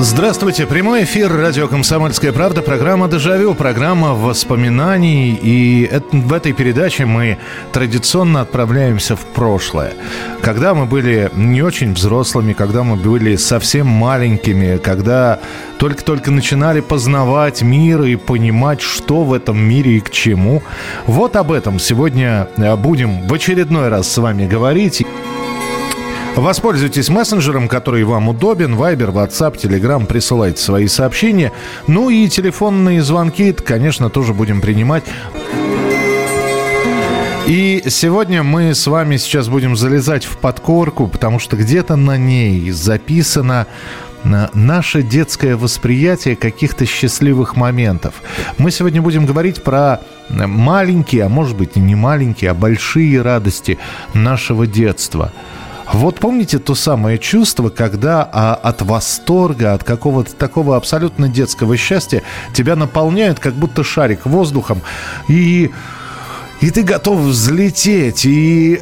Здравствуйте. Прямой эфир радио «Комсомольская правда». Программа «Дежавю», программа воспоминаний. И в этой передаче мы традиционно отправляемся в прошлое. Когда мы были не очень взрослыми, когда мы были совсем маленькими, когда только-только начинали познавать мир и понимать, что в этом мире и к чему. Вот об этом сегодня э, будем в очередной раз с вами говорить. Воспользуйтесь мессенджером, который вам удобен. Вайбер, WhatsApp, Telegram. Присылайте свои сообщения. Ну и телефонные звонки, конечно, тоже будем принимать. И сегодня мы с вами сейчас будем залезать в подкорку, потому что где-то на ней записано наше детское восприятие каких-то счастливых моментов. Мы сегодня будем говорить про маленькие, а может быть и не маленькие, а большие радости нашего детства – вот помните то самое чувство, когда а, от восторга, от какого-то такого абсолютно детского счастья тебя наполняют как будто шарик воздухом, и, и ты готов взлететь, и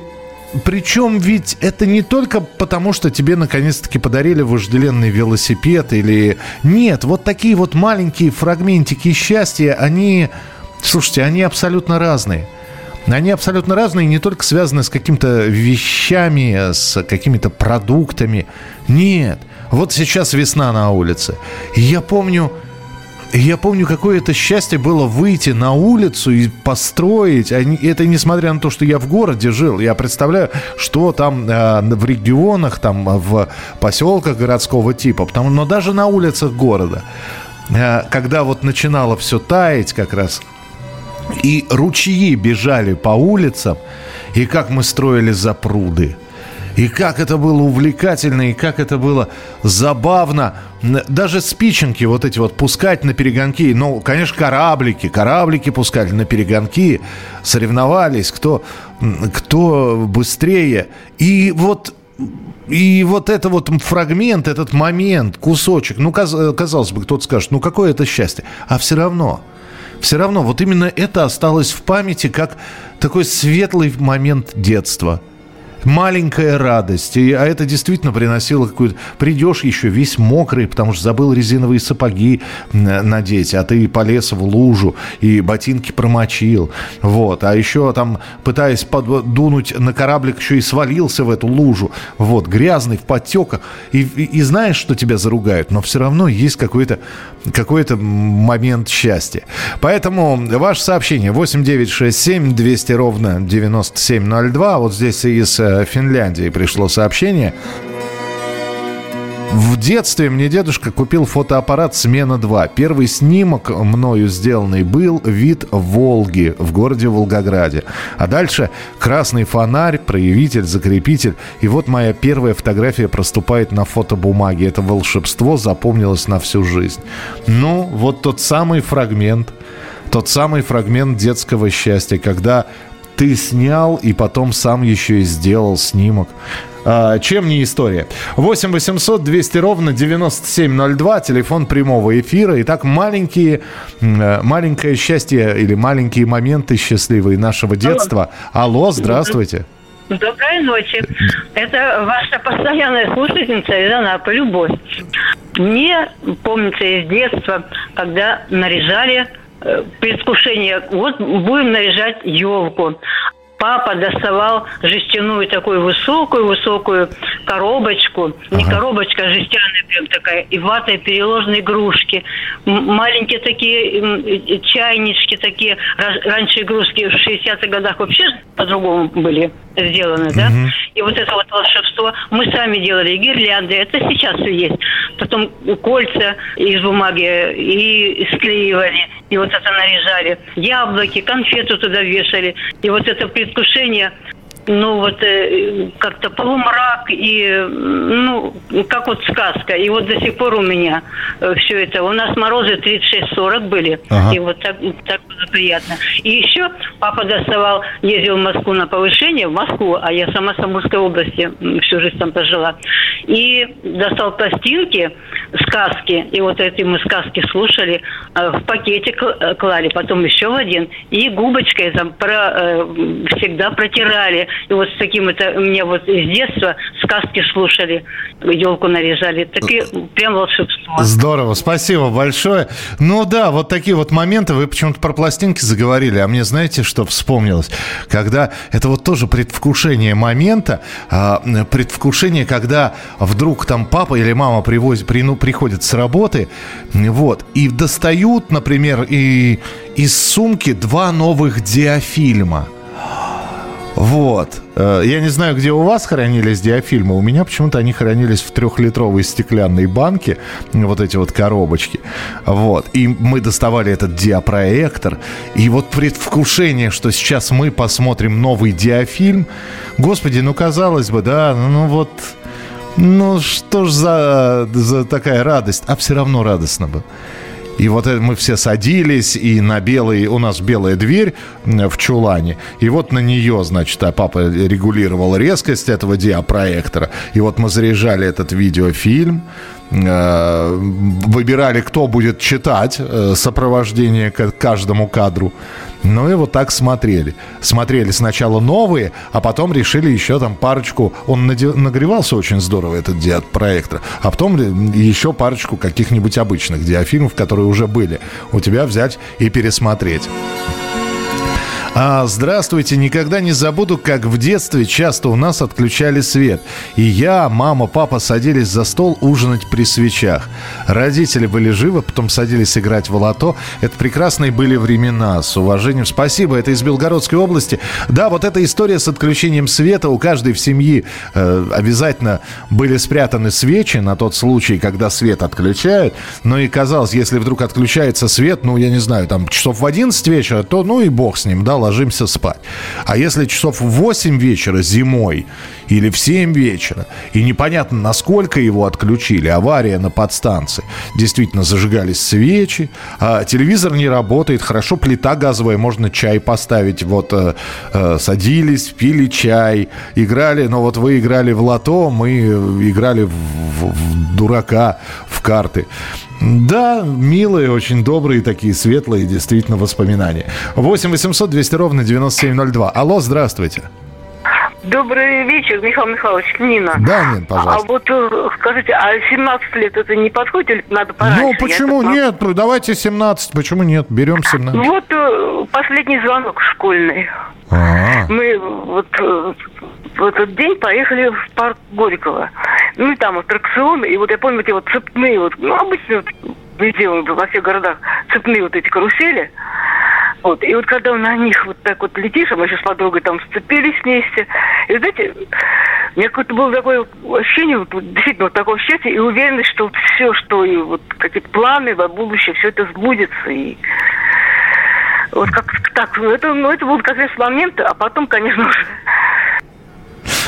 причем ведь это не только потому, что тебе наконец-таки подарили вожделенный велосипед или... Нет, вот такие вот маленькие фрагментики счастья, они... Слушайте, они абсолютно разные. Они абсолютно разные, не только связаны с какими-то вещами, с какими-то продуктами. Нет. Вот сейчас весна на улице. я помню, я помню, какое это счастье было выйти на улицу и построить. Это несмотря на то, что я в городе жил. Я представляю, что там э, в регионах, там в поселках городского типа. Потому, но даже на улицах города, э, когда вот начинало все таять как раз и ручьи бежали по улицам, и как мы строили запруды. И как это было увлекательно, и как это было забавно. Даже спиченки вот эти вот пускать на перегонки. Ну, конечно, кораблики. Кораблики пускали на перегонки. Соревновались, кто, кто быстрее. И вот и вот это вот фрагмент, этот момент, кусочек, ну, казалось бы, кто-то скажет, ну, какое это счастье. А все равно – все равно вот именно это осталось в памяти как такой светлый момент детства – маленькая радость. И, а это действительно приносило какую-то... Придешь еще весь мокрый, потому что забыл резиновые сапоги надеть, а ты полез в лужу и ботинки промочил. Вот. А еще там, пытаясь поддунуть на кораблик, еще и свалился в эту лужу. Вот. Грязный, в подтеках. И, и, и знаешь, что тебя заругают, но все равно есть какой-то какой-то момент счастья. Поэтому ваше сообщение 8967 200 ровно 9702. Вот здесь из э, Финляндии пришло сообщение. В детстве мне дедушка купил фотоаппарат «Смена-2». Первый снимок мною сделанный был вид Волги в городе Волгограде. А дальше красный фонарь, проявитель, закрепитель. И вот моя первая фотография проступает на фотобумаге. Это волшебство запомнилось на всю жизнь. Ну, вот тот самый фрагмент, тот самый фрагмент детского счастья, когда ты снял и потом сам еще и сделал снимок. А, чем не история? 8 800 200 ровно 9702, телефон прямого эфира. Итак, маленькие, э, маленькое счастье или маленькие моменты счастливые нашего детства. Алло, здравствуйте. Доброй ночи. Это ваша постоянная слушательница из Анапы, Любовь. Мне помнится из детства, когда наряжали Э, предвкушение, вот будем наряжать елку. Папа доставал жестяную такую высокую-высокую коробочку. Ага. Не коробочка, а жестяная прям такая. И ватой переложенные игрушки. Маленькие такие чайнички такие. Раньше игрушки в 60-х годах вообще по-другому были сделаны, да? Угу. И вот это вот волшебство. Мы сами делали гирлянды. Это сейчас все есть. Потом кольца из бумаги и склеивали и вот это наряжали. Яблоки, конфету туда вешали. И вот это предвкушение ну вот э, как-то полумрак и ну как вот сказка. И вот до сих пор у меня э, все это. У нас морозы 36-40 были, ага. и вот так, так было приятно. И еще папа доставал, ездил в Москву на повышение, в Москву, а я сама с Амурской области всю жизнь там прожила. И достал пластинки, сказки, и вот эти мы сказки слушали, э, в пакете клали, потом еще в один, и губочкой там про, всегда протирали. И вот с таким это меня вот из детства сказки слушали, елку наряжали. Такие прям волшебство. Здорово, спасибо большое. Ну да, вот такие вот моменты. Вы почему-то про пластинки заговорили, а мне знаете, что вспомнилось? Когда это вот тоже предвкушение момента, а, предвкушение, когда вдруг там папа или мама привозит, при, ну, приходят с работы, вот, и достают, например, и из сумки два новых диафильма – вот. Э, я не знаю, где у вас хранились диафильмы. У меня почему-то они хранились в трехлитровой стеклянной банке. Вот эти вот коробочки. Вот. И мы доставали этот диапроектор. И вот предвкушение, что сейчас мы посмотрим новый диафильм. Господи, ну казалось бы, да, ну, вот... Ну что ж за, за такая радость? А все равно радостно было. И вот мы все садились, и на белый, у нас белая дверь в чулане, и вот на нее, значит, а папа регулировал резкость этого диапроектора. И вот мы заряжали этот видеофильм, Э, выбирали, кто будет читать э, сопровождение к каждому кадру. Ну и вот так смотрели. Смотрели сначала новые, а потом решили еще там парочку... Он нагревался очень здорово, этот диат-проектор. А потом еще парочку каких-нибудь обычных диафильмов, которые уже были, у тебя взять и пересмотреть. А, здравствуйте, никогда не забуду, как в детстве часто у нас отключали свет. И я, мама, папа садились за стол ужинать при свечах. Родители были живы, потом садились играть в лото. Это прекрасные были времена. С уважением. Спасибо, это из Белгородской области. Да, вот эта история с отключением света. У каждой в семье э, обязательно были спрятаны свечи на тот случай, когда свет отключают. Но и казалось, если вдруг отключается свет, ну, я не знаю, там часов в 11 вечера, то ну и бог с ним, да, ложимся спать. А если часов в 8 вечера зимой или в 7 вечера, и непонятно, насколько его отключили, авария на подстанции, действительно зажигались свечи, а телевизор не работает, хорошо, плита газовая, можно чай поставить, вот э, э, садились, пили чай, играли, но вот вы играли в лото, мы играли в, в, в дурака, в карты. Да, милые, очень добрые, такие светлые, действительно, воспоминания. 8 800 200 ровно 9702. Алло, здравствуйте. Добрый вечер, Михаил Михайлович, Нина. Да, Нин, пожалуйста. А вот э, скажите, а 17 лет это не подходит или надо пораньше? Ну, почему Я нет? Так... Давайте 17, почему нет? Берем 17. Вот э, последний звонок школьный. А-а-а. Мы вот э, в этот день поехали в парк Горького. Ну и там аттракционы, и вот я помню эти вот цепные, вот, ну обычно вот, везде во всех городах цепные вот эти карусели. Вот. И вот когда на них вот так вот летишь, а мы еще с подругой там сцепились вместе, и знаете, у меня какое-то было такое ощущение, вот, действительно, вот такое счастье и уверенность, что все, что и вот какие-то планы в будущее, все это сбудется. И вот как так, ну это, ну, это был как раз момент, а потом, конечно, уже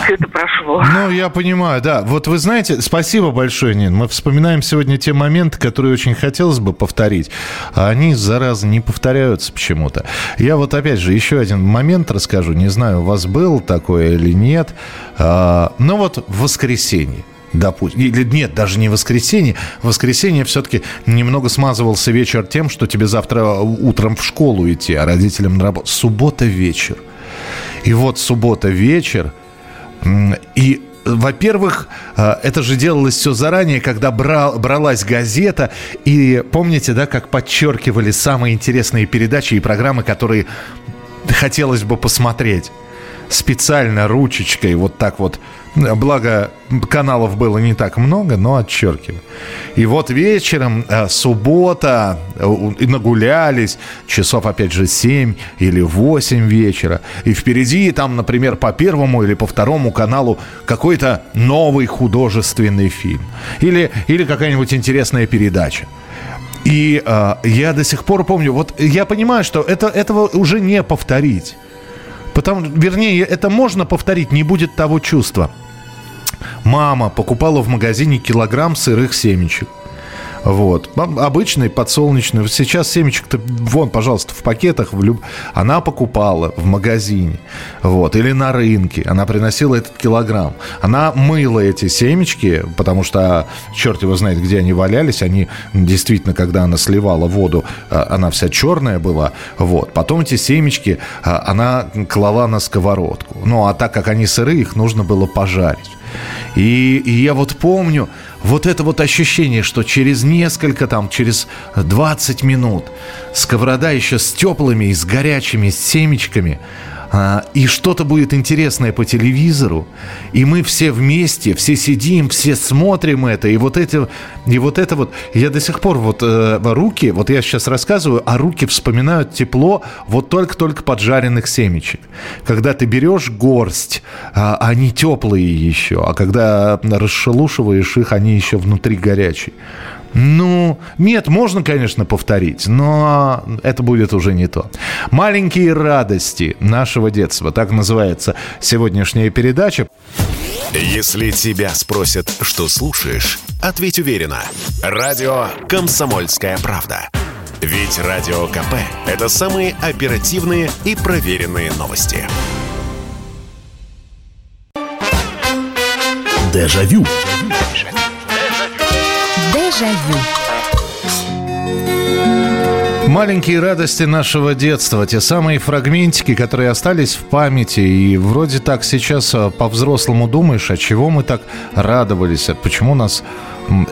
все это прошло. Ну, я понимаю, да. Вот вы знаете, спасибо большое, Нин. Мы вспоминаем сегодня те моменты, которые очень хотелось бы повторить, а они, зараза, не повторяются почему-то. Я вот опять же еще один момент расскажу. Не знаю, у вас был такое или нет. А, ну вот в воскресенье допустим, или нет, даже не воскресенье. Воскресенье все-таки немного смазывался вечер тем, что тебе завтра утром в школу идти, а родителям на работу. Суббота вечер. И вот суббота вечер, и во-первых, э, это же делалось все заранее, когда брал, бралась газета, и помните, да, как подчеркивали самые интересные передачи и программы, которые хотелось бы посмотреть специально ручечкой вот так вот Благо, каналов было не так много, но отчеркиваю. И вот вечером, э, суббота, э, нагулялись, часов, опять же, 7 или 8 вечера. И впереди там, например, по первому или по второму каналу какой-то новый художественный фильм. Или, или какая-нибудь интересная передача. И э, я до сих пор помню, вот я понимаю, что это, этого уже не повторить. Потому, вернее, это можно повторить, не будет того чувства. Мама покупала в магазине килограмм сырых семечек. Вот. Обычный подсолнечный. Сейчас семечек-то, вон, пожалуйста, в пакетах. В люб... Она покупала в магазине. Вот. Или на рынке. Она приносила этот килограмм. Она мыла эти семечки, потому что, черт его знает, где они валялись. Они действительно, когда она сливала воду, а, она вся черная была. Вот. Потом эти семечки а, она клала на сковородку. Ну, а так как они сырые, их нужно было пожарить. И, и я вот помню, вот это вот ощущение, что через несколько, там, через 20 минут сковорода еще с теплыми и с горячими семечками – и что-то будет интересное по телевизору, и мы все вместе, все сидим, все смотрим это, и вот это, и вот это вот, я до сих пор вот э, руки, вот я сейчас рассказываю, а руки вспоминают тепло вот только-только поджаренных семечек. Когда ты берешь горсть, а, они теплые еще, а когда расшелушиваешь их, они еще внутри горячие. Ну, нет, можно, конечно, повторить, но это будет уже не то. Маленькие радости нашего детства. Так называется сегодняшняя передача. Если тебя спросят, что слушаешь, ответь уверенно. Радио «Комсомольская правда». Ведь Радио КП – это самые оперативные и проверенные новости. Дежавю. Дежавю. Маленькие радости нашего детства, те самые фрагментики, которые остались в памяти. И вроде так сейчас а, по-взрослому думаешь, от чего мы так радовались, почему нас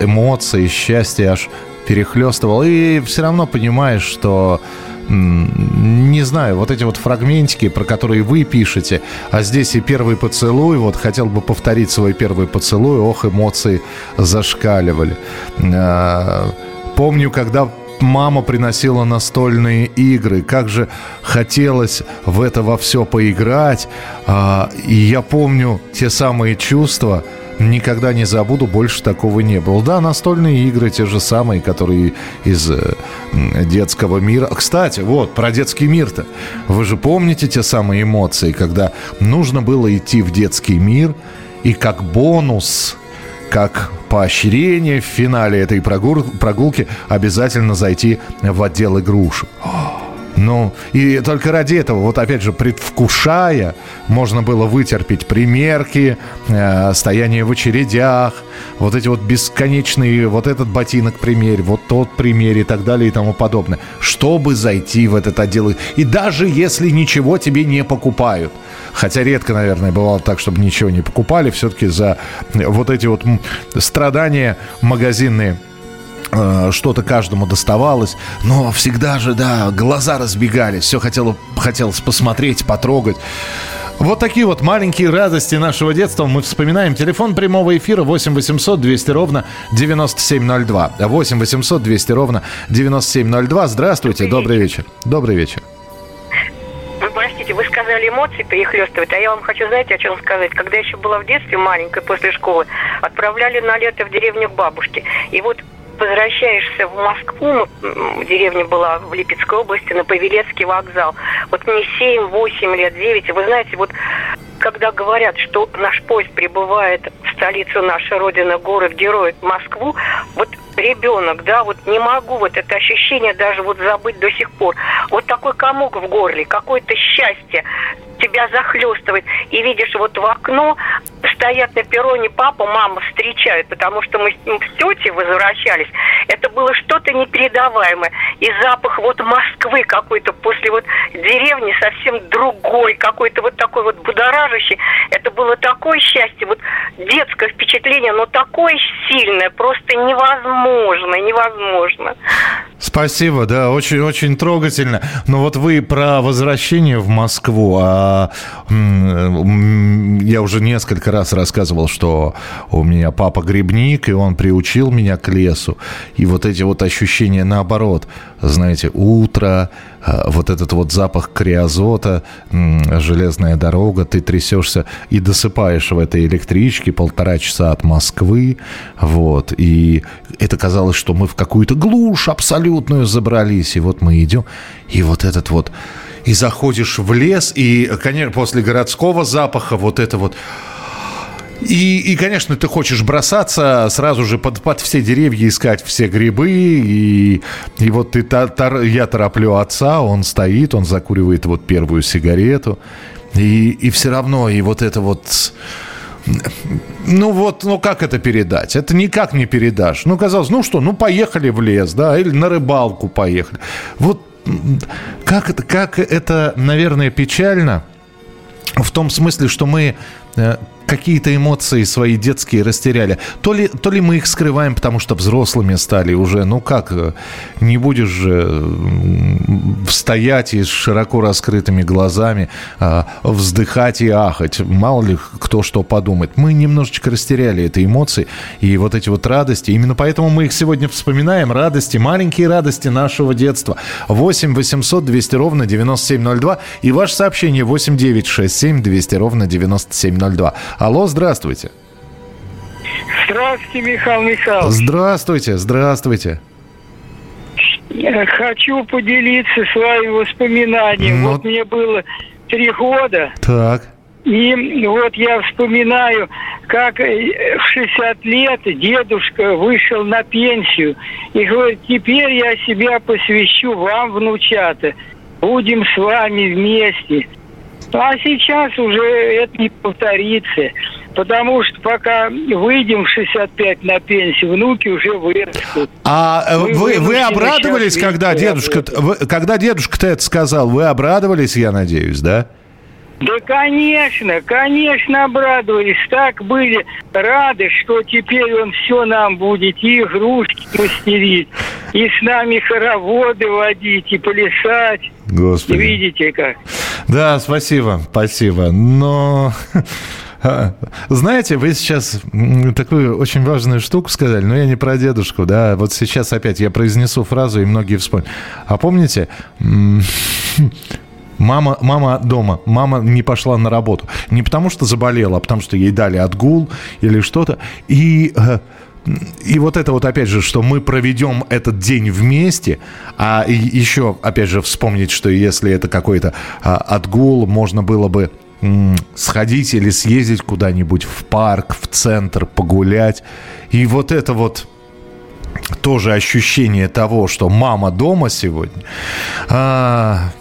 эмоции, счастье аж перехлестывало. И все равно понимаешь, что не знаю, вот эти вот фрагментики, про которые вы пишете, а здесь и первый поцелуй, вот хотел бы повторить свой первый поцелуй, ох, эмоции зашкаливали. А, помню, когда мама приносила настольные игры, как же хотелось в это во все поиграть, а, и я помню те самые чувства, Никогда не забуду, больше такого не было. Да, настольные игры те же самые, которые из э, детского мира. Кстати, вот, про детский мир-то. Вы же помните те самые эмоции, когда нужно было идти в детский мир, и как бонус, как поощрение в финале этой прогулки обязательно зайти в отдел игрушек. Ну, и только ради этого, вот опять же, предвкушая, можно было вытерпеть примерки, э, стояние в очередях, вот эти вот бесконечные, вот этот ботинок примерь, вот тот примерь и так далее и тому подобное, чтобы зайти в этот отдел. И даже если ничего тебе не покупают, хотя редко, наверное, бывало так, чтобы ничего не покупали, все-таки за вот эти вот страдания магазинные что-то каждому доставалось, но всегда же, да, глаза разбегались, все хотело, хотелось посмотреть, потрогать. Вот такие вот маленькие радости нашего детства мы вспоминаем. Телефон прямого эфира 8 800 200 ровно 9702. 8 800 200 ровно 9702. Здравствуйте, добрый вечер. Добрый вечер. Вы простите, вы сказали эмоции перехлестывать, а я вам хочу, знаете, о чем сказать. Когда я еще была в детстве маленькой после школы, отправляли на лето в деревню к бабушке. И вот возвращаешься в Москву, деревня была в Липецкой области, на Павелецкий вокзал. Вот мне 7, 8 лет, 9. Вы знаете, вот когда говорят, что наш поезд прибывает в столицу нашей Родины, город-герой, Москву, вот ребенок, да, вот не могу вот это ощущение даже вот забыть до сих пор. Вот такой комок в горле, какое-то счастье тебя захлестывает. И видишь, вот в окно стоят на перроне папа, мама встречают, потому что мы с тетей возвращались. Это было что-то непередаваемое. И запах вот Москвы какой-то после вот деревни совсем другой, какой-то вот такой вот будоражащий. Это было такое счастье, вот детское впечатление, но такое сильное, просто невозможно, невозможно. Спасибо, да, очень-очень трогательно. Но вот вы про возвращение в Москву, а я уже несколько раз рассказывал, что у меня папа грибник, и он приучил меня к лесу. И вот эти вот ощущения наоборот, знаете, утро, а, вот этот вот запах криозота, железная дорога, ты трясешься и досыпаешь в этой электричке полтора часа от Москвы, вот, и это казалось, что мы в какую-то глушь абсолютную забрались. И вот мы идем, и вот этот вот... И заходишь в лес, и, конечно, после городского запаха вот это вот... И, и, конечно, ты хочешь бросаться сразу же под, под все деревья искать все грибы. И, и вот ты, та, та, я тороплю отца, он стоит, он закуривает вот первую сигарету. И, и все равно, и вот это вот... Ну вот, ну как это передать? Это никак не передашь. Ну, казалось, ну что, ну поехали в лес, да, или на рыбалку поехали. Вот как это, как это, наверное, печально в том смысле, что мы э, какие-то эмоции свои детские растеряли. То ли, то ли мы их скрываем, потому что взрослыми стали уже. Ну как, э, не будешь же стоять и с широко раскрытыми глазами а, вздыхать и ахать. Мало ли кто что подумает. Мы немножечко растеряли эти эмоции и вот эти вот радости. Именно поэтому мы их сегодня вспоминаем. Радости, маленькие радости нашего детства. 8 800 200 ровно 9702 и ваше сообщение 8 9 6 7 200 ровно 9702. Алло, здравствуйте. Здравствуйте, Михаил Михайлович. Здравствуйте, здравствуйте. Я хочу поделиться своим воспоминанием. Ну... Вот мне было три года. Так. И вот я вспоминаю, как в 60 лет дедушка вышел на пенсию и говорит, теперь я себя посвящу вам, внучата. Будем с вами вместе. А сейчас уже это не повторится. Потому что пока выйдем в 65 на пенсию, внуки уже вырастут. А э, Мы вы, вы обрадовались, когда дедушка, вы, когда дедушка-то это сказал? Вы обрадовались, я надеюсь, да? Да, конечно, конечно, обрадовались. Так были рады, что теперь он все нам будет и игрушки мастерить, и с нами хороводы водить, и плясать. Господи. Видите как? Да, спасибо, спасибо. Но знаете, вы сейчас такую очень важную штуку сказали, но я не про дедушку, да, вот сейчас опять я произнесу фразу, и многие вспомнят. А помните, Мама, мама дома, мама не пошла на работу. Не потому что заболела, а потому что ей дали отгул или что-то. И э, и вот это вот, опять же, что мы проведем этот день вместе, а еще, опять же, вспомнить, что если это какой-то а, отгул, можно было бы сходить или съездить куда-нибудь в парк, в центр, погулять. И вот это вот тоже ощущение того, что мама дома сегодня. А,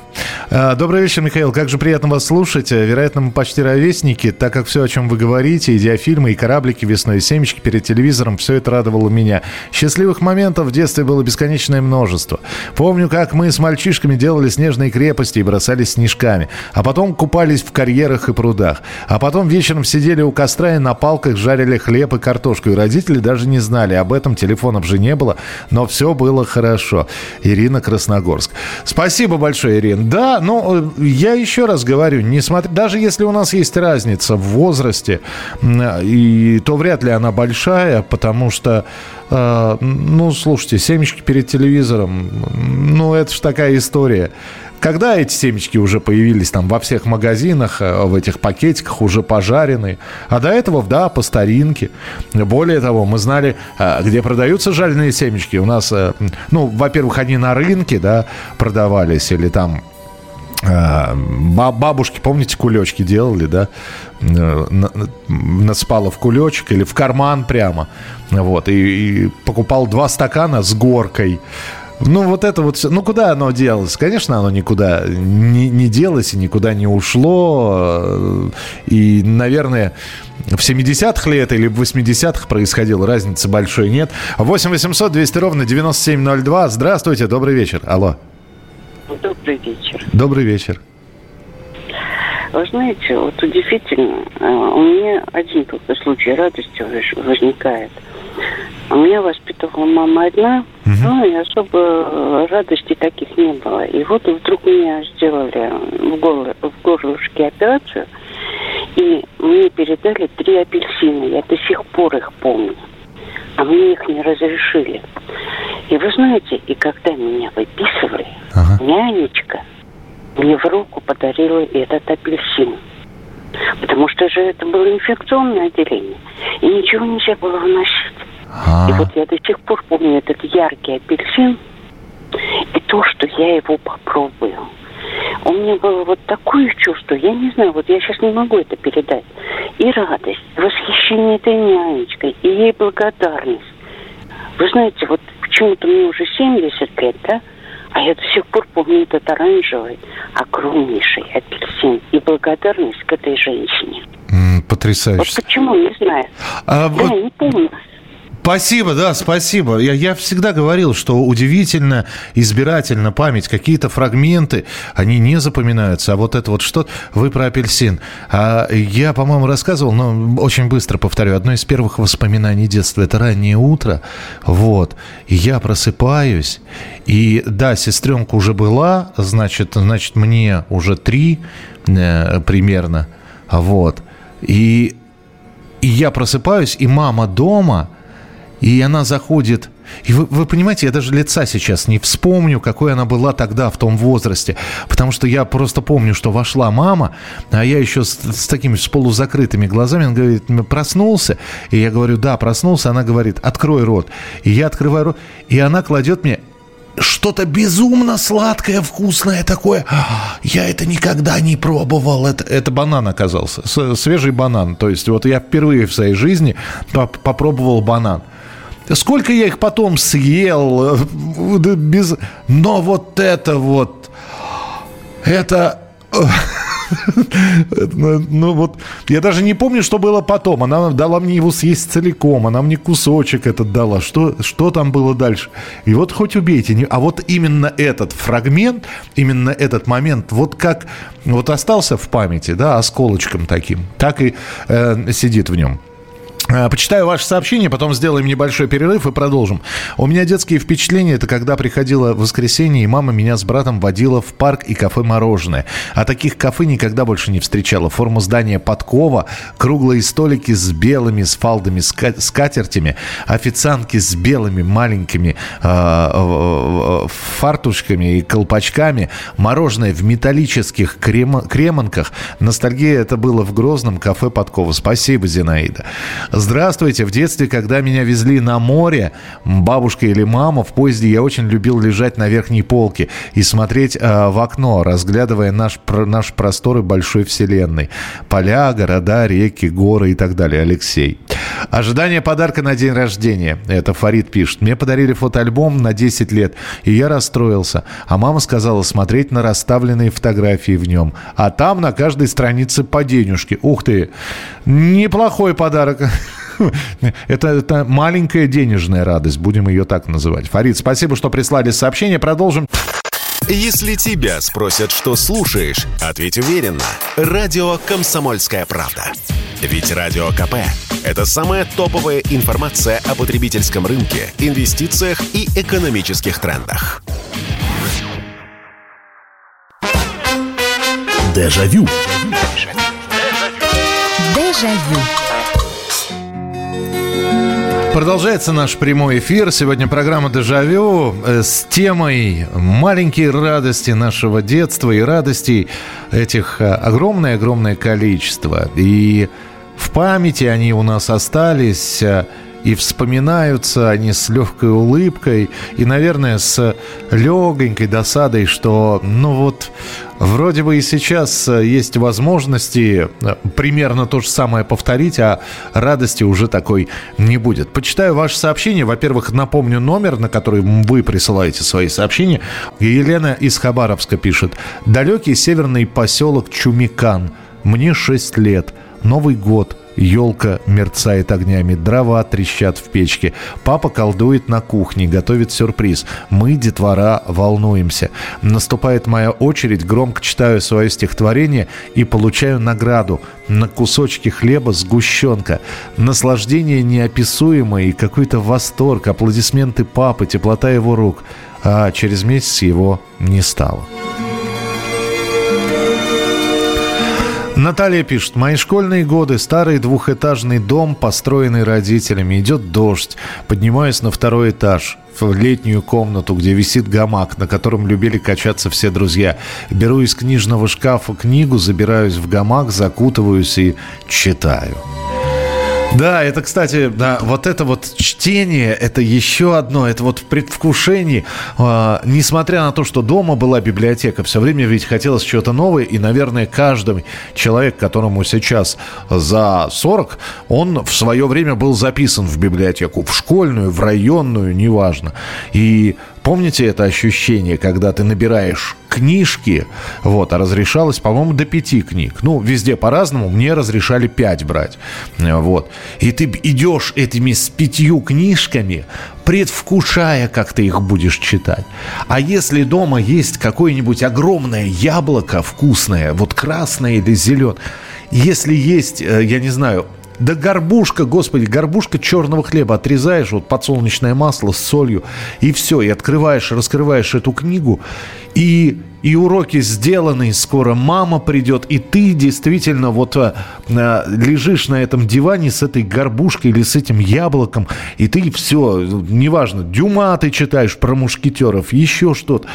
добрый вечер, Михаил. Как же приятно вас слушать. Э, вероятно, мы почти ровесники, так как все, о чем вы говорите, и и кораблики весной, и семечки перед телевизором, все это радовало меня. Счастливых моментов в детстве было бесконечное множество. Помню, как мы с мальчишками делали снежные крепости и бросались снежками. А потом купались в карьерах и прудах. А потом вечером сидели у костра и на палках жарили хлеб и картошку. И родители даже не знали об этом, телефонов же не было. Но все было хорошо. Ирина Красногорск. Спасибо большое, Ирина. Да, но э, я еще раз говорю, несмотря, даже если у нас есть разница в возрасте, и, то вряд ли она большая, потому что э, ну, слушайте, семечки перед телевизором, ну, это же такая история. Когда эти семечки уже появились там во всех магазинах, э, в этих пакетиках уже пожаренные, а до этого, да, по старинке. Более того, мы знали, где продаются жареные семечки. У нас, ну, во-первых, они на рынке, да, продавались или там бабушки, помните, кулечки делали, да? Э, насыпала в кулечек или в карман прямо. Вот. И, и покупал два стакана с горкой. Ну, вот это вот все. Ну, куда оно делось? Конечно, оно никуда не, не делось и никуда не ушло. И, наверное, в 70-х ли это или в 80-х происходило, разницы большой нет. 8 800 200 ровно 9702. Здравствуйте, добрый вечер. Алло. Добрый. Добрый вечер. Вы знаете, вот удивительно, э, у меня один только случай радости возникает. У меня воспитывала мама одна, угу. ну и особо радости таких не было. И вот вдруг меня сделали в, горло, в горлышке операцию, и мне передали три апельсина. Я до сих пор их помню. А мне их не разрешили. И вы знаете, и когда меня выписывали, ага. нянечка мне в руку подарила этот апельсин. Потому что же это было инфекционное отделение. И ничего нельзя было выносить. А-а-а. И вот я до сих пор помню этот яркий апельсин. то, что я его попробую. У меня было вот такое чувство, я не знаю, вот я сейчас не могу это передать. И радость, восхищение этой нянечкой, и ей благодарность. Вы знаете, вот почему-то мне уже 70 лет, да? А я до сих пор помню этот оранжевый, огромнейший апельсин и благодарность к этой женщине. Потрясающе. Вот почему, не знаю. А, да, вот... не помню. Спасибо, да, спасибо. Я, я всегда говорил, что удивительно избирательно память. Какие-то фрагменты, они не запоминаются. А вот это вот что... Вы про апельсин. А я, по-моему, рассказывал, но очень быстро повторю. Одно из первых воспоминаний детства – это раннее утро. Вот. И я просыпаюсь. И да, сестренка уже была, значит, значит мне уже три э, примерно. Вот. И, и я просыпаюсь, и мама дома – и она заходит... И вы, вы понимаете, я даже лица сейчас не вспомню, какой она была тогда в том возрасте. Потому что я просто помню, что вошла мама, а я еще с, с такими с полузакрытыми глазами. Она говорит, проснулся? И я говорю, да, проснулся. Она говорит, открой рот. И я открываю рот. И она кладет мне что-то безумно сладкое, вкусное такое. Я это никогда не пробовал. Это, это банан оказался, свежий банан. То есть вот я впервые в своей жизни попробовал банан. Сколько я их потом съел, э, без... но вот это вот, это... Ну, ну вот, я даже не помню, что было потом. Она дала мне его съесть целиком, она мне кусочек этот дала. Что, что там было дальше? И вот хоть убейте. А вот именно этот фрагмент, именно этот момент, вот как вот остался в памяти, да, осколочком таким, так и э, сидит в нем. Э, почитаю ваше сообщение, потом сделаем небольшой перерыв и продолжим. У меня детские впечатления, это когда приходило воскресенье, и мама меня с братом водила в парк и кафе «Мороженое». А таких кафе никогда больше не встречала. Форма здания подкова, круглые столики с белыми, с фалдами, скатертями, официантки с белыми маленькими э, фартушками и колпачками, мороженое в металлических крем, кремонках. Ностальгия это было в Грозном кафе подкова. Спасибо, Зинаида. Здравствуйте. В детстве, когда меня везли на море, бабушка или мама в поезде, я очень любил лежать на верхней полке и смотреть э, в окно, разглядывая наш, про, наш просторы большой вселенной. Поля, города, реки, горы и так далее. Алексей. Ожидание подарка на день рождения. Это Фарид пишет. Мне подарили фотоальбом на 10 лет, и я расстроился. А мама сказала смотреть на расставленные фотографии в нем. А там на каждой странице по денежке. Ух ты! Неплохой подарок. Это, это маленькая денежная радость, будем ее так называть. Фарид, спасибо, что прислали сообщение. Продолжим. Если тебя спросят, что слушаешь, ответь уверенно. Радио «Комсомольская правда». Ведь Радио КП – это самая топовая информация о потребительском рынке, инвестициях и экономических трендах. Дежавю. Дежавю. Продолжается наш прямой эфир. Сегодня программа «Дежавю» э, с темой маленькие радости нашего детства и радостей этих э, огромное-огромное количество. И в памяти они у нас остались э, и вспоминаются они с легкой улыбкой и, наверное, с легонькой досадой, что, ну вот, вроде бы и сейчас есть возможности э, примерно то же самое повторить, а радости уже такой не будет. Почитаю ваше сообщение. Во-первых, напомню номер, на который вы присылаете свои сообщения. Елена из Хабаровска пишет. «Далекий северный поселок Чумикан. Мне 6 лет. Новый год. Елка мерцает огнями, дрова трещат в печке. Папа колдует на кухне, готовит сюрприз. Мы, детвора, волнуемся. Наступает моя очередь, громко читаю свое стихотворение и получаю награду. На кусочке хлеба сгущенка. Наслаждение неописуемое и какой-то восторг, аплодисменты папы, теплота его рук. А через месяц его не стало. Наталья пишет. Мои школьные годы. Старый двухэтажный дом, построенный родителями. Идет дождь. Поднимаюсь на второй этаж в летнюю комнату, где висит гамак, на котором любили качаться все друзья. Беру из книжного шкафа книгу, забираюсь в гамак, закутываюсь и читаю. Да, это, кстати, да, вот это вот чтение, это еще одно, это вот в предвкушении. Э, несмотря на то, что дома была библиотека, все время ведь хотелось чего-то новое, и, наверное, каждый человек, которому сейчас за 40, он в свое время был записан в библиотеку, в школьную, в районную, неважно. И Помните это ощущение, когда ты набираешь книжки, вот, а разрешалось, по-моему, до пяти книг. Ну, везде по-разному, мне разрешали пять брать, вот. И ты идешь этими с пятью книжками, предвкушая, как ты их будешь читать. А если дома есть какое-нибудь огромное яблоко вкусное, вот красное или зеленое, если есть, э, я не знаю, да горбушка, господи, горбушка черного хлеба. Отрезаешь вот подсолнечное масло с солью, и все. И открываешь, раскрываешь эту книгу, и, и уроки сделаны, скоро мама придет, и ты действительно вот а, лежишь на этом диване с этой горбушкой или с этим яблоком, и ты все, неважно, Дюма ты читаешь про мушкетеров, еще что-то.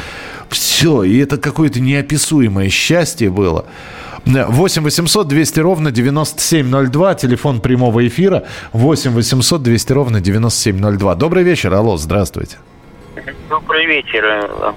Все, и это какое-то неописуемое счастье было. 8 800 200 ровно 9702, телефон прямого эфира 8 800 200 ровно 9702. Добрый вечер, алло, здравствуйте. Добрый вечер, э,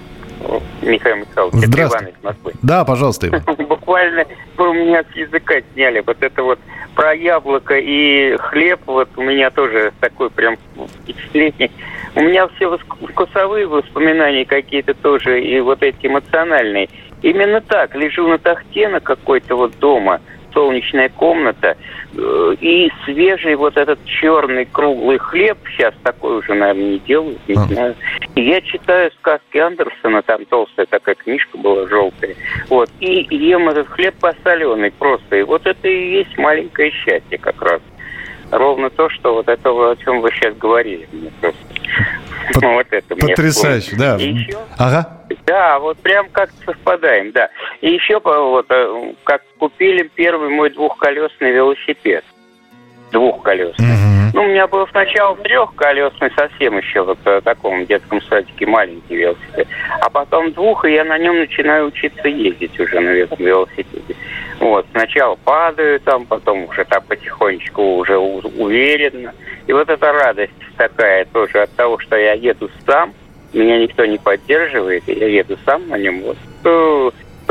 Михаил Михайлович. Здравствуйте. Иван из Москвы. Да, пожалуйста, Иван. Буквально вы у меня с языка сняли. Вот это вот про яблоко и хлеб, вот у меня тоже такой прям впечатление. У меня все вкусовые воспоминания какие-то тоже, и вот эти эмоциональные. Именно так. Лежу на тахте на какой-то вот дома, солнечная комната, э, и свежий вот этот черный круглый хлеб, сейчас такой уже, наверное, не делают, не а. знаю. И я читаю сказки Андерсона, там толстая такая книжка была желтая. Вот. И ем этот хлеб посоленый просто. И вот это и есть маленькое счастье как раз. Ровно то, что вот это, о чем вы сейчас говорили. Мне просто. Под, ну, вот это Потрясающе, да. И еще, ага. Да, вот прям как-то совпадаем, да. И еще вот э, как купили первый мой двухколесный велосипед. Двухколесный. Угу. Ну, у меня был сначала трехколесный, совсем еще вот в таком детском садике маленький велосипед. А потом двух, и я на нем начинаю учиться ездить уже на этом велосипеде. Вот, сначала падаю там, потом уже так потихонечку уже уверенно. И вот эта радость такая тоже от того, что я еду сам, меня никто не поддерживает, я еду сам на нем, вот,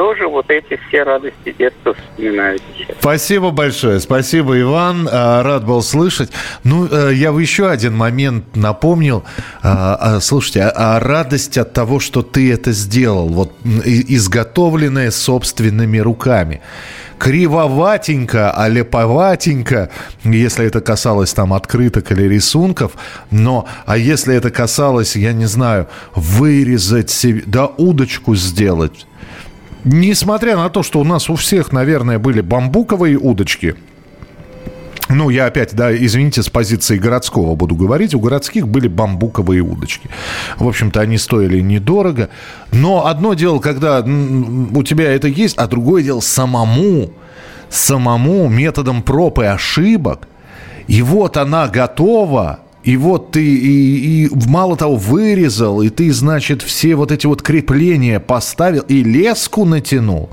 тоже вот эти все радости детства вспоминаю сейчас. Спасибо большое. Спасибо, Иван. А, рад был слышать. Ну, э, я бы еще один момент напомнил. А, а, слушайте, а радость от того, что ты это сделал, вот изготовленное собственными руками кривоватенько, а леповатенько, если это касалось там открыток или рисунков, но, а если это касалось, я не знаю, вырезать себе, да удочку сделать, Несмотря на то, что у нас у всех, наверное, были бамбуковые удочки, ну, я опять, да, извините, с позиции городского буду говорить. У городских были бамбуковые удочки. В общем-то, они стоили недорого. Но одно дело, когда у тебя это есть, а другое дело самому, самому методом проб и ошибок. И вот она готова, и вот ты и, и мало того вырезал, и ты, значит, все вот эти вот крепления поставил, и леску натянул.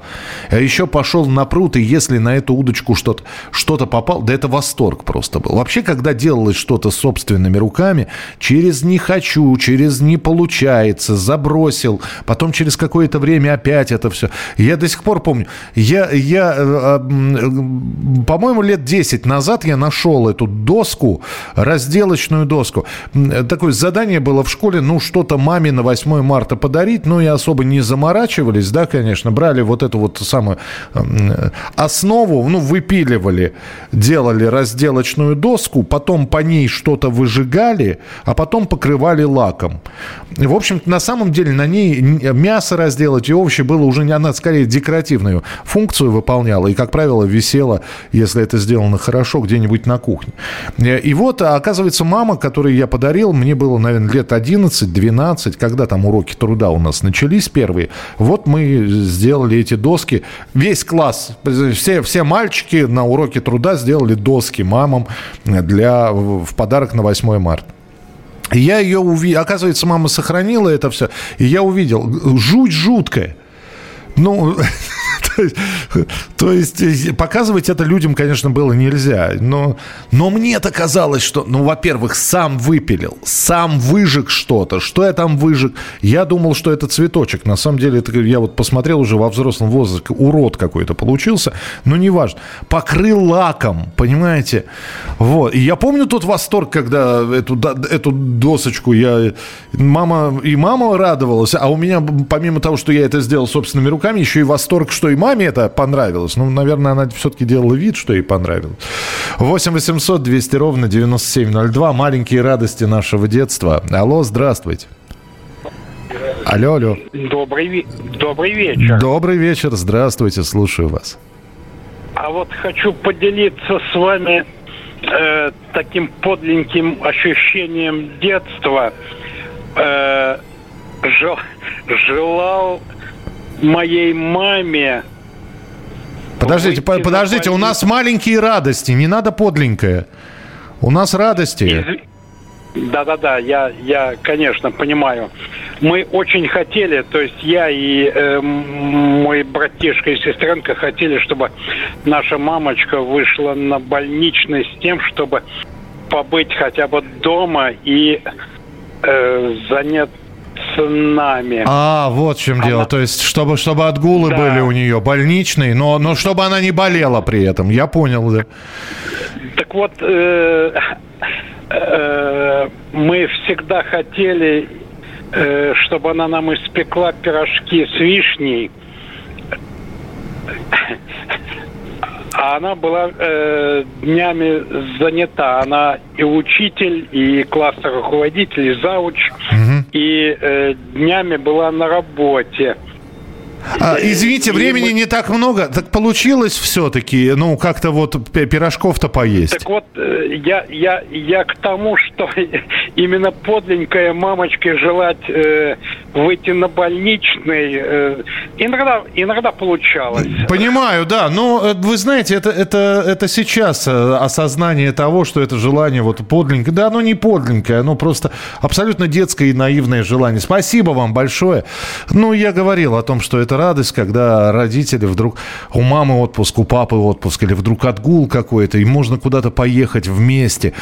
А еще пошел на пруд, и если на эту удочку что-то что попал, да это восторг просто был. Вообще, когда делалось что-то собственными руками, через «не хочу», через «не получается», забросил, потом через какое-то время опять это все. Я до сих пор помню, я, я э, э, по-моему, лет 10 назад я нашел эту доску разделочную чугунную доску. Такое задание было в школе, ну, что-то маме на 8 марта подарить, ну, и особо не заморачивались, да, конечно, брали вот эту вот самую основу, ну, выпиливали, делали разделочную доску, потом по ней что-то выжигали, а потом покрывали лаком. В общем на самом деле на ней мясо разделать и овощи было уже не она, скорее декоративную функцию выполняла, и, как правило, висела, если это сделано хорошо, где-нибудь на кухне. И вот, оказывается, мама мама, которой я подарил, мне было, наверное, лет 11-12, когда там уроки труда у нас начались первые. Вот мы сделали эти доски. Весь класс, все, все мальчики на уроке труда сделали доски мамам для, в подарок на 8 марта. Я ее увидел, оказывается, мама сохранила это все, и я увидел, жуть жуткая. Ну, То есть э, показывать это людям, конечно, было нельзя. Но, но мне-то казалось, что, ну, во-первых, сам выпилил, сам выжег что-то. Что я там выжег? Я думал, что это цветочек. На самом деле, я вот посмотрел уже во взрослом возрасте, урод какой-то получился. Но неважно. Покрыл лаком, понимаете? Вот. И я помню тот восторг, когда эту, эту досочку я... Мама и мама радовалась, а у меня, помимо того, что я это сделал собственными руками, еще и восторг, что и маме это понравилось. Ну, наверное, она все-таки делала вид, что ей понравилось. 8 800 200 ровно 9702. Маленькие радости нашего детства. Алло, здравствуйте. Алло, алло. Добрый, добрый вечер. Добрый вечер, здравствуйте, слушаю вас. А вот хочу поделиться с вами э, таким подленьким ощущением детства. Э, жел, желал моей маме Подождите, по подождите, у нас маленькие радости, не надо подленькое. У нас радости. Да-да-да, я, я, конечно, понимаю. Мы очень хотели, то есть я и э, мой братишка и сестренка хотели, чтобы наша мамочка вышла на больничный с тем, чтобы побыть хотя бы дома и э, занять с нами. А, вот в чем она... дело. То есть, чтобы, чтобы отгулы да. были у нее больничные, но, но чтобы она не болела при этом. Я понял, да. Так вот, э, э, мы всегда хотели, э, чтобы она нам испекла пирожки с вишней. А она была э, днями занята. Она и учитель, и классный руководитель, и зауч. Угу. И э, днями была на работе. А, извините, времени мы... не так много. Так получилось все-таки, ну, как-то вот пирожков-то поесть. Так вот, э, я, я, я к тому, что именно подленькая мамочке желать э, выйти на больничный, э, иногда, иногда получалось. Понимаю, да. Но э, вы знаете, это, это, это сейчас э, осознание того, что это желание вот подленькое. Да, оно не подленькое, оно просто абсолютно детское и наивное желание. Спасибо вам большое. Ну, я говорил о том, что это радость, когда родители вдруг... У мамы отпуск, у папы отпуск, или вдруг отгул какой-то, и можно куда-то поехать вместе.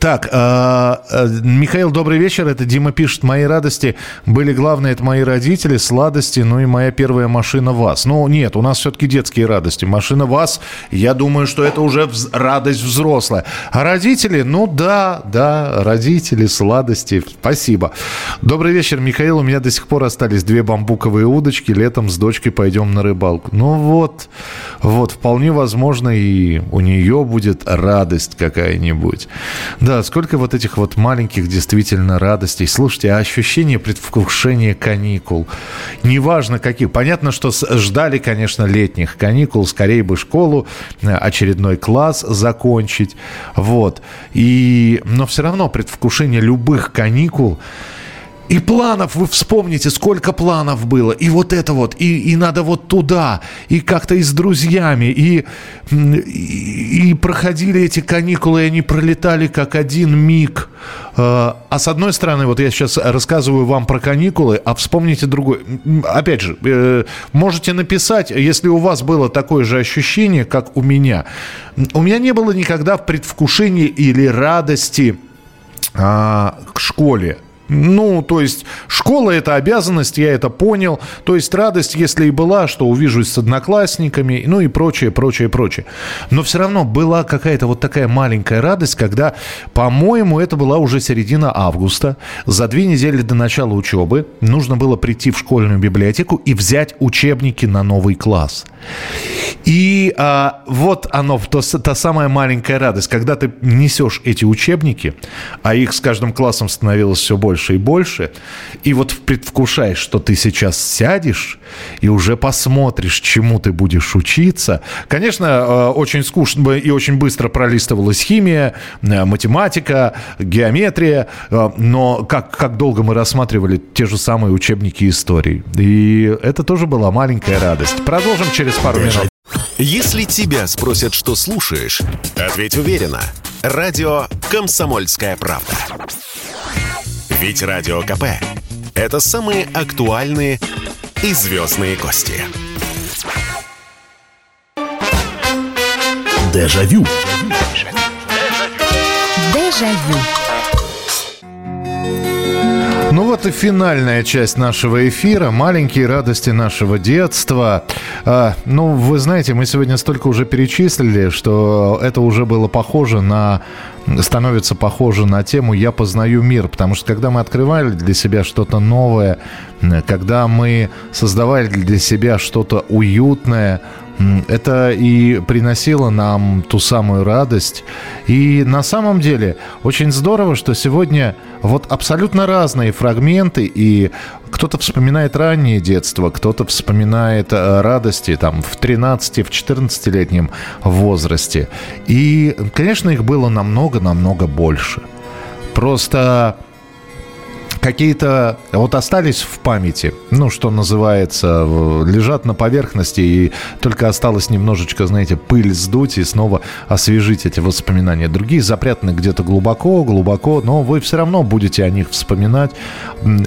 Так, э, э, Михаил, добрый вечер. Это Дима пишет. Мои радости были главные, это мои родители, сладости, ну и моя первая машина ВАЗ. Ну, нет, у нас все-таки детские радости. Машина ВАЗ, я думаю, что это уже вз- радость взрослая. А родители, ну да, да, родители, сладости. Спасибо. Добрый вечер, Михаил. У меня до сих пор остались две бамбуковые удочки. Летом с дочкой пойдем на рыбалку. Ну вот, вот, вполне возможно, и у нее будет радость какая-нибудь. Да, сколько вот этих вот маленьких действительно радостей. Слушайте, а ощущение предвкушения каникул, неважно каких. Понятно, что ждали, конечно, летних каникул, скорее бы школу, э, очередной класс закончить. Вот. И, но все равно предвкушение любых каникул, и планов, вы вспомните, сколько планов было. И вот это вот, и, и надо вот туда, и как-то и с друзьями, и, и, и проходили эти каникулы, и они пролетали как один миг. А, а с одной стороны, вот я сейчас рассказываю вам про каникулы, а вспомните другой. Опять же, э, можете написать, если у вас было такое же ощущение, как у меня. У меня не было никогда в предвкушении или радости а, к школе. Ну, то есть школа – это обязанность, я это понял. То есть радость, если и была, что увижусь с одноклассниками, ну и прочее, прочее, прочее. Но все равно была какая-то вот такая маленькая радость, когда, по-моему, это была уже середина августа. За две недели до начала учебы нужно было прийти в школьную библиотеку и взять учебники на новый класс. И а, вот оно, то, та самая маленькая радость, когда ты несешь эти учебники, а их с каждым классом становилось все больше и больше, и вот предвкушаешь, что ты сейчас сядешь и уже посмотришь, чему ты будешь учиться. Конечно, а, очень скучно и очень быстро пролистывалась химия, а, математика, геометрия, а, но как, как долго мы рассматривали те же самые учебники истории. И это тоже была маленькая радость. Продолжим через пару минут. Если тебя спросят, что слушаешь, ответь уверенно. Радио «Комсомольская правда». Ведь Радио КП – это самые актуальные и звездные гости. Дежавю. Дежавю. Дежавю вот и финальная часть нашего эфира. Маленькие радости нашего детства. А, ну, вы знаете, мы сегодня столько уже перечислили, что это уже было похоже на становится похоже на тему «Я познаю мир», потому что когда мы открывали для себя что-то новое, когда мы создавали для себя что-то уютное, это и приносило нам ту самую радость. И на самом деле очень здорово, что сегодня вот абсолютно разные фрагменты, и кто-то вспоминает раннее детство, кто-то вспоминает э, радости там в 13, в 14-летнем возрасте. И, конечно, их было намного-намного больше. Просто какие-то вот остались в памяти, ну, что называется, лежат на поверхности, и только осталось немножечко, знаете, пыль сдуть и снова освежить эти воспоминания. Другие запрятаны где-то глубоко, глубоко, но вы все равно будете о них вспоминать.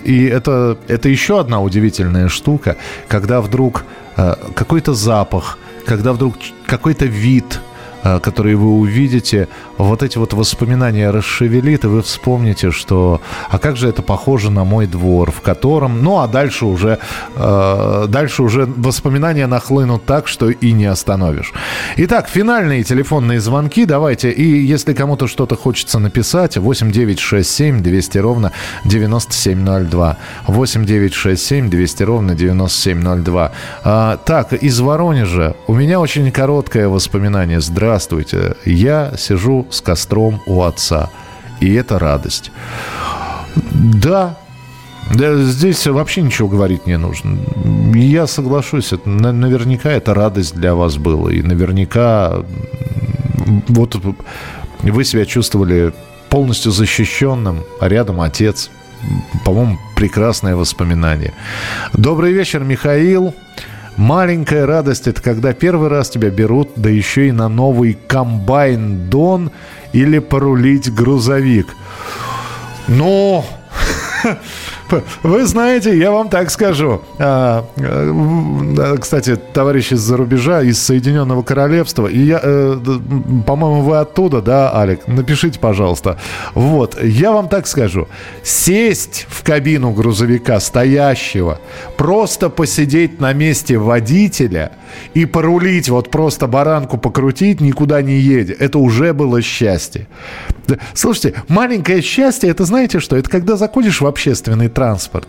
И это, это еще одна удивительная штука, когда вдруг э, какой-то запах, когда вдруг какой-то вид – которые вы увидите, вот эти вот воспоминания расшевелит, и вы вспомните, что а как же это похоже на мой двор, в котором, ну а дальше уже, э, дальше уже воспоминания нахлынут так, что и не остановишь. Итак, финальные телефонные звонки давайте, и если кому-то что-то хочется написать, 8967 200 ровно 9702. 8967 200 ровно 9702. А, так, из Воронежа. У меня очень короткое воспоминание. Здравствуйте здравствуйте, я сижу с костром у отца, и это радость. Да, да, здесь вообще ничего говорить не нужно. Я соглашусь, это, наверняка это радость для вас была. И наверняка вот вы себя чувствовали полностью защищенным, а рядом отец. По-моему, прекрасное воспоминание. Добрый вечер, Михаил. Маленькая радость – это когда первый раз тебя берут, да еще и на новый комбайн Дон или порулить грузовик. Ну, Вы знаете, я вам так скажу. А, э, кстати, товарищ из-за рубежа, из Соединенного Королевства, и я, э, по-моему, вы оттуда, да, Алик? Напишите, пожалуйста. Вот, я вам так скажу. Сесть в кабину грузовика стоящего, просто посидеть на месте водителя и порулить, вот просто баранку покрутить, никуда не едя, это уже было счастье. Слушайте, маленькое счастье, это знаете что? Это когда заходишь в общественный транспорт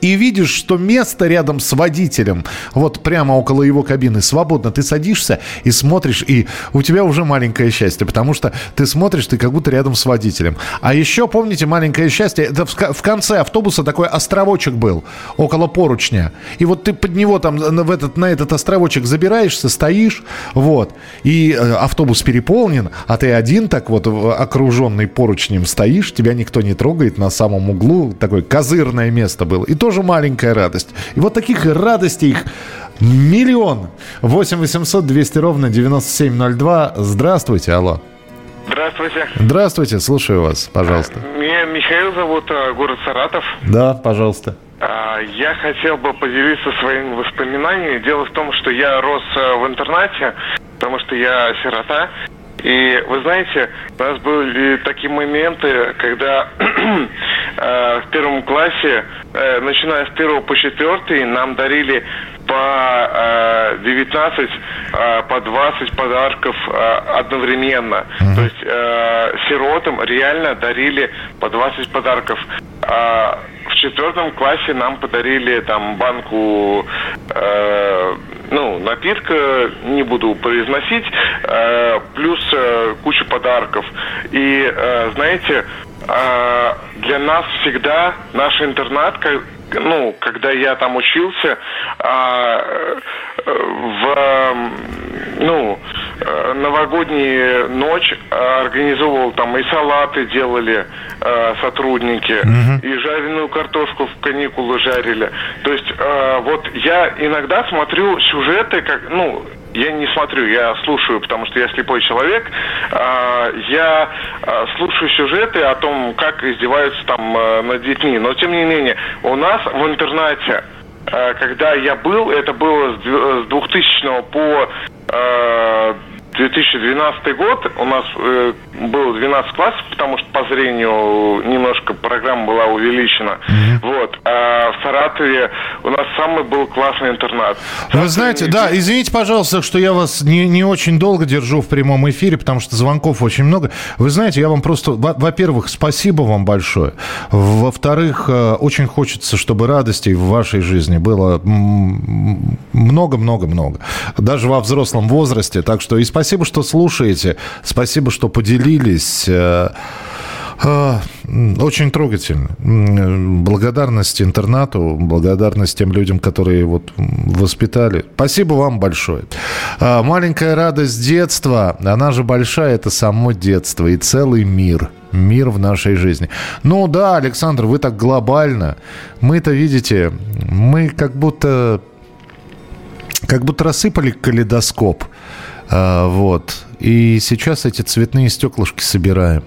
и видишь, что место рядом с водителем, вот прямо около его кабины, свободно, ты садишься и смотришь, и у тебя уже маленькое счастье, потому что ты смотришь, ты как будто рядом с водителем. А еще, помните, маленькое счастье, это в конце автобуса такой островочек был, около поручня. И вот ты под него там в этот, на этот островочек забираешься, стоишь, вот, и э, автобус переполнен, а ты один так вот окруженный поручнем стоишь, тебя никто не трогает, на самом углу такое козырное место было. И то тоже маленькая радость. И вот таких радостей их миллион. 8 800 200 ровно 9702. Здравствуйте, алло. Здравствуйте. Здравствуйте, слушаю вас, пожалуйста. Меня Михаил зовут, а, город Саратов. Да, пожалуйста. А, я хотел бы поделиться своими воспоминаниями. Дело в том, что я рос а, в интернате, потому что я сирота. И вы знаете, у нас были такие моменты, когда э, в первом классе, э, начиная с первого по четвертый, нам дарили по э, 19, э, по 20 подарков э, одновременно. Mm-hmm. То есть э, сиротам реально дарили по 20 подарков. А в четвертом классе нам подарили там банку э, ну, напитка, не буду произносить, э, плюс э, куча подарков. И, э, знаете, э, для нас всегда наш интернат, ну, когда я там учился, э, в, ну, э, новогоднюю ночь организовывал там и салаты делали э, сотрудники, угу. и жареную картошку в каникулы жарили. То есть э, вот я иногда смотрю сюжеты, как, ну, я не смотрю, я слушаю, потому что я слепой человек. Я слушаю сюжеты о том, как издеваются там э, над детьми. Но тем не менее, у нас в интернате, э, когда я был, это было с 2000 по 2012 год. У нас э, было 12 классов, потому что по зрению немножко программа была увеличена. Mm-hmm. Вот. А в Саратове у нас самый был классный интернат. Вы знаете, да, извините, пожалуйста, что я вас не, не очень долго держу в прямом эфире, потому что звонков очень много. Вы знаете, я вам просто, во-первых, спасибо вам большое. Во-вторых, э, очень хочется, чтобы радостей в вашей жизни было много-много-много. Даже во взрослом возрасте. Так что и спасибо, что слушаете. Спасибо, что поделились. Э, а, очень трогательно. Благодарность интернату, благодарность тем людям, которые вот воспитали. Спасибо вам большое. А, маленькая радость детства, она же большая, это само детство и целый мир. Мир в нашей жизни. Ну да, Александр, вы так глобально. Мы-то, видите, мы как будто как будто рассыпали калейдоскоп. А, вот. И сейчас эти цветные стеклышки собираем.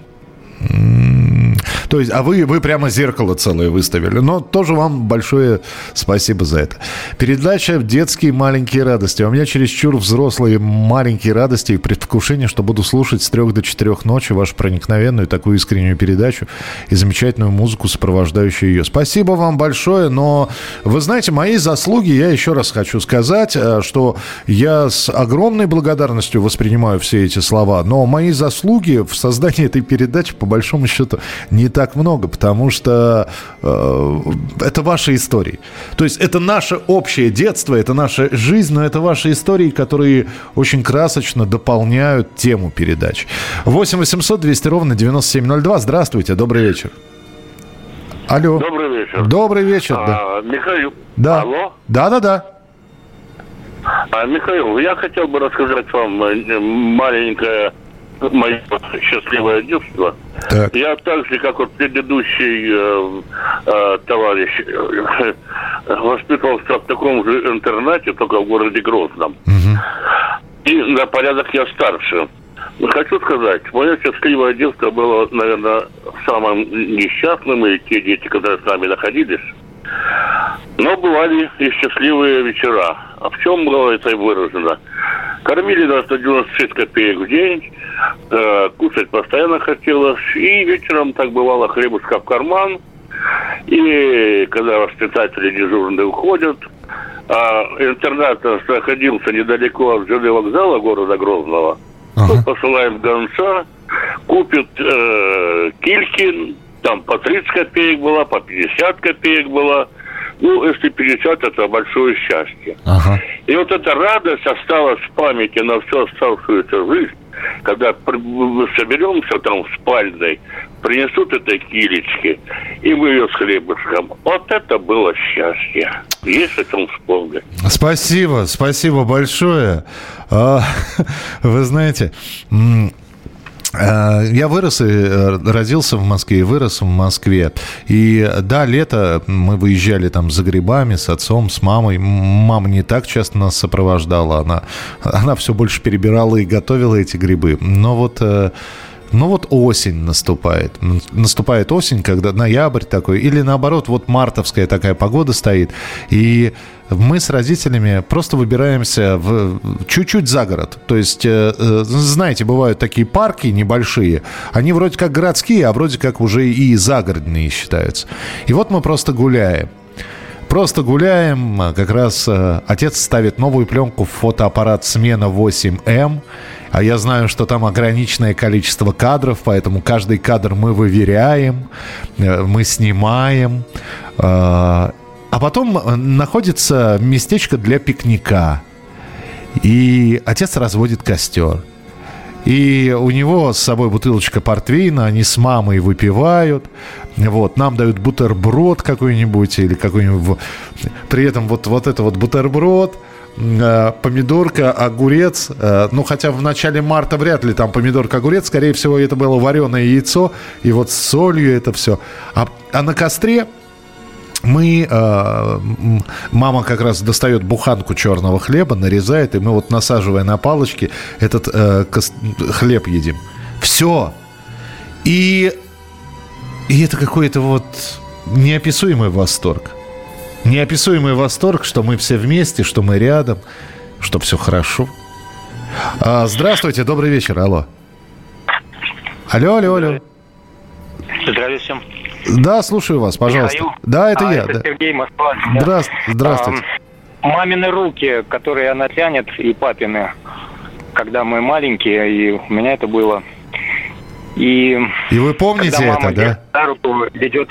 То есть, а вы, вы прямо зеркало целое выставили. Но тоже вам большое спасибо за это. Передача «Детские маленькие радости». У меня чересчур взрослые маленькие радости и предвкушение, что буду слушать с трех до четырех ночи вашу проникновенную такую искреннюю передачу и замечательную музыку, сопровождающую ее. Спасибо вам большое, но вы знаете, мои заслуги, я еще раз хочу сказать, э, что я с огромной благодарностью воспринимаю все эти слова, но мои заслуги в создании этой передачи, по большому счету, не так много, потому что э, это ваши истории. То есть это наше общее детство, это наша жизнь, но это ваши истории, которые очень красочно дополняют тему передач. 8 800 200 ровно 9702. Здравствуйте, добрый вечер. Алло. Добрый вечер. Добрый вечер, а, да. Михаил. Да. Алло. Да, да, да. А, Михаил, я хотел бы рассказать вам э, маленькое мое счастливое детство. Так. Я так же, как вот предыдущий э, э, товарищ, э, воспитывался в таком же интернате, только в городе Грозном. Угу. И на порядок я старше. Хочу сказать, мое счастливое детство было, наверное, самым несчастным, и те дети, которые с нами находились. Но бывали и счастливые вечера. А в чем было это выражено? Кормили нас на 96 копеек в день, э, кушать постоянно хотелось, и вечером так бывало хлебушка в карман, и когда воспитатели дежурные уходят, а интернат находился недалеко от ЖД вокзала города Грозного, ага. мы посылаем гонца, купит э, кильки, там по 30 копеек была, по 50 копеек была, ну, если 50, это большое счастье. Ага. И вот эта радость осталась в памяти на всю оставшуюся жизнь, когда соберемся там в спальной, принесут это килечки, и мы ее с хлебушком. Вот это было счастье. Есть о чем вспомнить. Спасибо, спасибо большое. А, вы знаете, я вырос и э, родился в Москве, и вырос в Москве. И да, лето мы выезжали там за грибами с отцом, с мамой. Мама не так часто нас сопровождала. Она, она все больше перебирала и готовила эти грибы. Но вот э, ну вот осень наступает. Наступает осень, когда ноябрь такой, или наоборот, вот мартовская такая погода стоит. И мы с родителями просто выбираемся в, чуть-чуть за город. То есть, э, э, знаете, бывают такие парки небольшие. Они вроде как городские, а вроде как уже и загородные считаются. И вот мы просто гуляем. Просто гуляем, как раз э, отец ставит новую пленку в фотоаппарат «Смена 8М», а я знаю, что там ограниченное количество кадров, поэтому каждый кадр мы выверяем, э, мы снимаем. Э, а потом находится местечко для пикника. И отец разводит костер. И у него с собой бутылочка портвейна, они с мамой выпивают. Вот, нам дают бутерброд какой-нибудь или какой-нибудь... При этом вот, вот это вот бутерброд, Э, помидорка, огурец. Э, ну, хотя в начале марта вряд ли там помидорка, огурец. Скорее всего, это было вареное яйцо. И вот с солью это все. А, а на костре мы, э, мама как раз достает буханку черного хлеба, нарезает, и мы вот насаживая на палочки этот э, кос, хлеб едим. Все. И, и это какой-то вот неописуемый восторг неописуемый восторг, что мы все вместе, что мы рядом, что все хорошо. А, здравствуйте, добрый вечер, алло. Алло, алло, алло. Здравия всем. Да, слушаю вас, пожалуйста. Михаил? Да, это а, я. Это да. Сергей Москва. Здра- Здравствуйте. А, мамины руки, которые она тянет, и папины, когда мы маленькие, и у меня это было. И, И вы помните это, да? За руку ведет.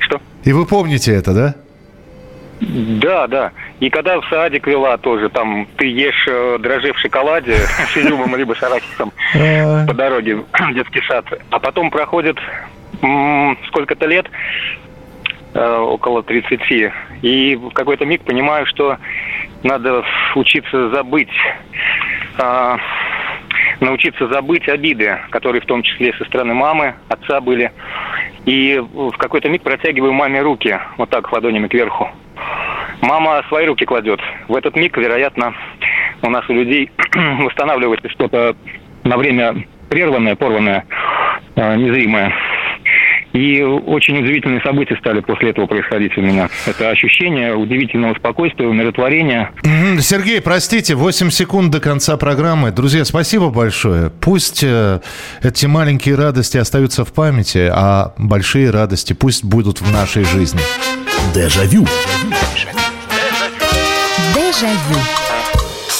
Что? И вы помните это, да? Да, да. И когда в садик вела тоже, там ты ешь э, дрожжи в шоколаде с изюмом либо с арахисом А. по дороге в детский сад. А потом проходит сколько-то лет, э, около 30, и в какой-то миг понимаю, что надо учиться забыть, а, научиться забыть обиды, которые в том числе со стороны мамы, отца были. И в какой-то миг протягиваю маме руки, вот так, ладонями кверху. Мама свои руки кладет. В этот миг, вероятно, у нас у людей восстанавливается что-то на время прерванное, порванное, э, незримое. И очень удивительные события стали после этого происходить у меня. Это ощущение удивительного спокойствия, умиротворения. Сергей, простите, 8 секунд до конца программы. Друзья, спасибо большое. Пусть э, эти маленькие радости остаются в памяти, а большие радости пусть будут в нашей жизни. Дежавю. Дежавю.